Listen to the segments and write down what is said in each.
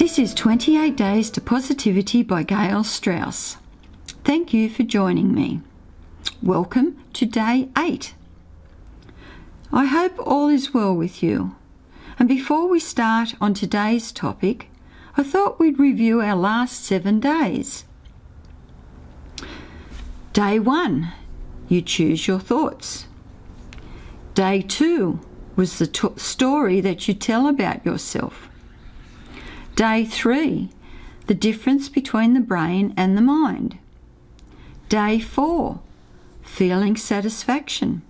This is 28 Days to Positivity by Gail Strauss. Thank you for joining me. Welcome to day 8. I hope all is well with you. And before we start on today's topic, I thought we'd review our last seven days. Day 1, you choose your thoughts. Day 2 was the story that you tell about yourself. Day three, the difference between the brain and the mind. Day four, feeling satisfaction.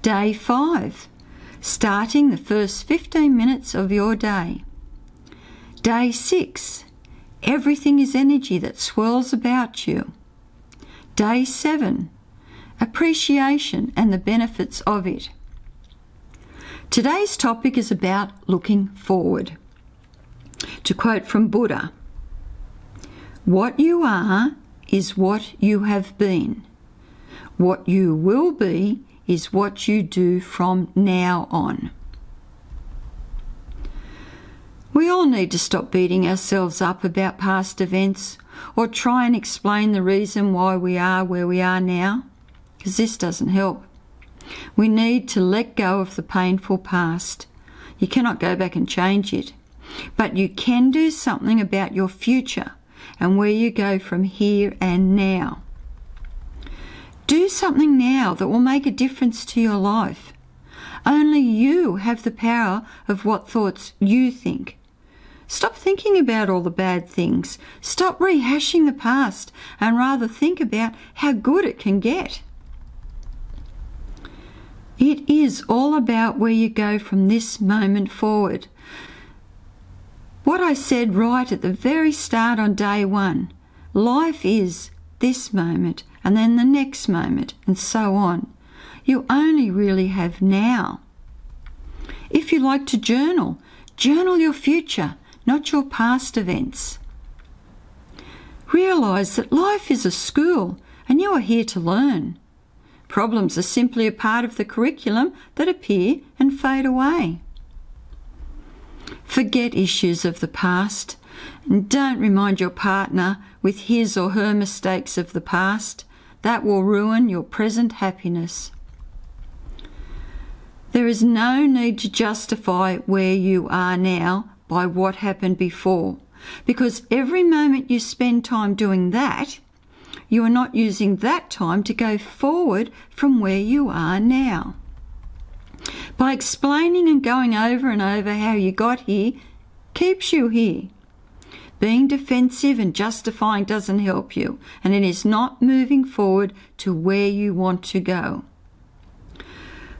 Day five, starting the first 15 minutes of your day. Day six, everything is energy that swirls about you. Day seven, appreciation and the benefits of it. Today's topic is about looking forward. To quote from Buddha, what you are is what you have been. What you will be is what you do from now on. We all need to stop beating ourselves up about past events or try and explain the reason why we are where we are now, because this doesn't help. We need to let go of the painful past. You cannot go back and change it. But you can do something about your future and where you go from here and now. Do something now that will make a difference to your life. Only you have the power of what thoughts you think. Stop thinking about all the bad things. Stop rehashing the past and rather think about how good it can get. It is all about where you go from this moment forward. What I said right at the very start on day one life is this moment and then the next moment and so on. You only really have now. If you like to journal, journal your future, not your past events. Realise that life is a school and you are here to learn. Problems are simply a part of the curriculum that appear and fade away. Forget issues of the past and don't remind your partner with his or her mistakes of the past. That will ruin your present happiness. There is no need to justify where you are now by what happened before, because every moment you spend time doing that, you are not using that time to go forward from where you are now. By explaining and going over and over how you got here keeps you here. Being defensive and justifying doesn't help you, and it is not moving forward to where you want to go.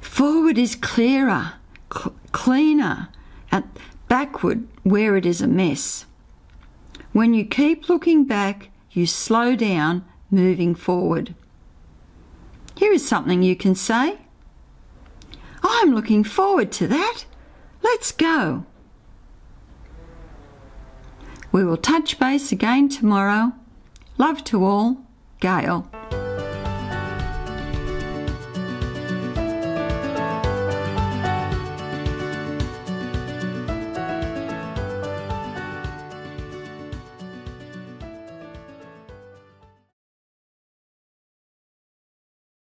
Forward is clearer, cl- cleaner, and backward where it is a mess. When you keep looking back, you slow down moving forward. Here is something you can say I'm looking forward to that. Let's go. We will touch base again tomorrow. Love to all, Gail.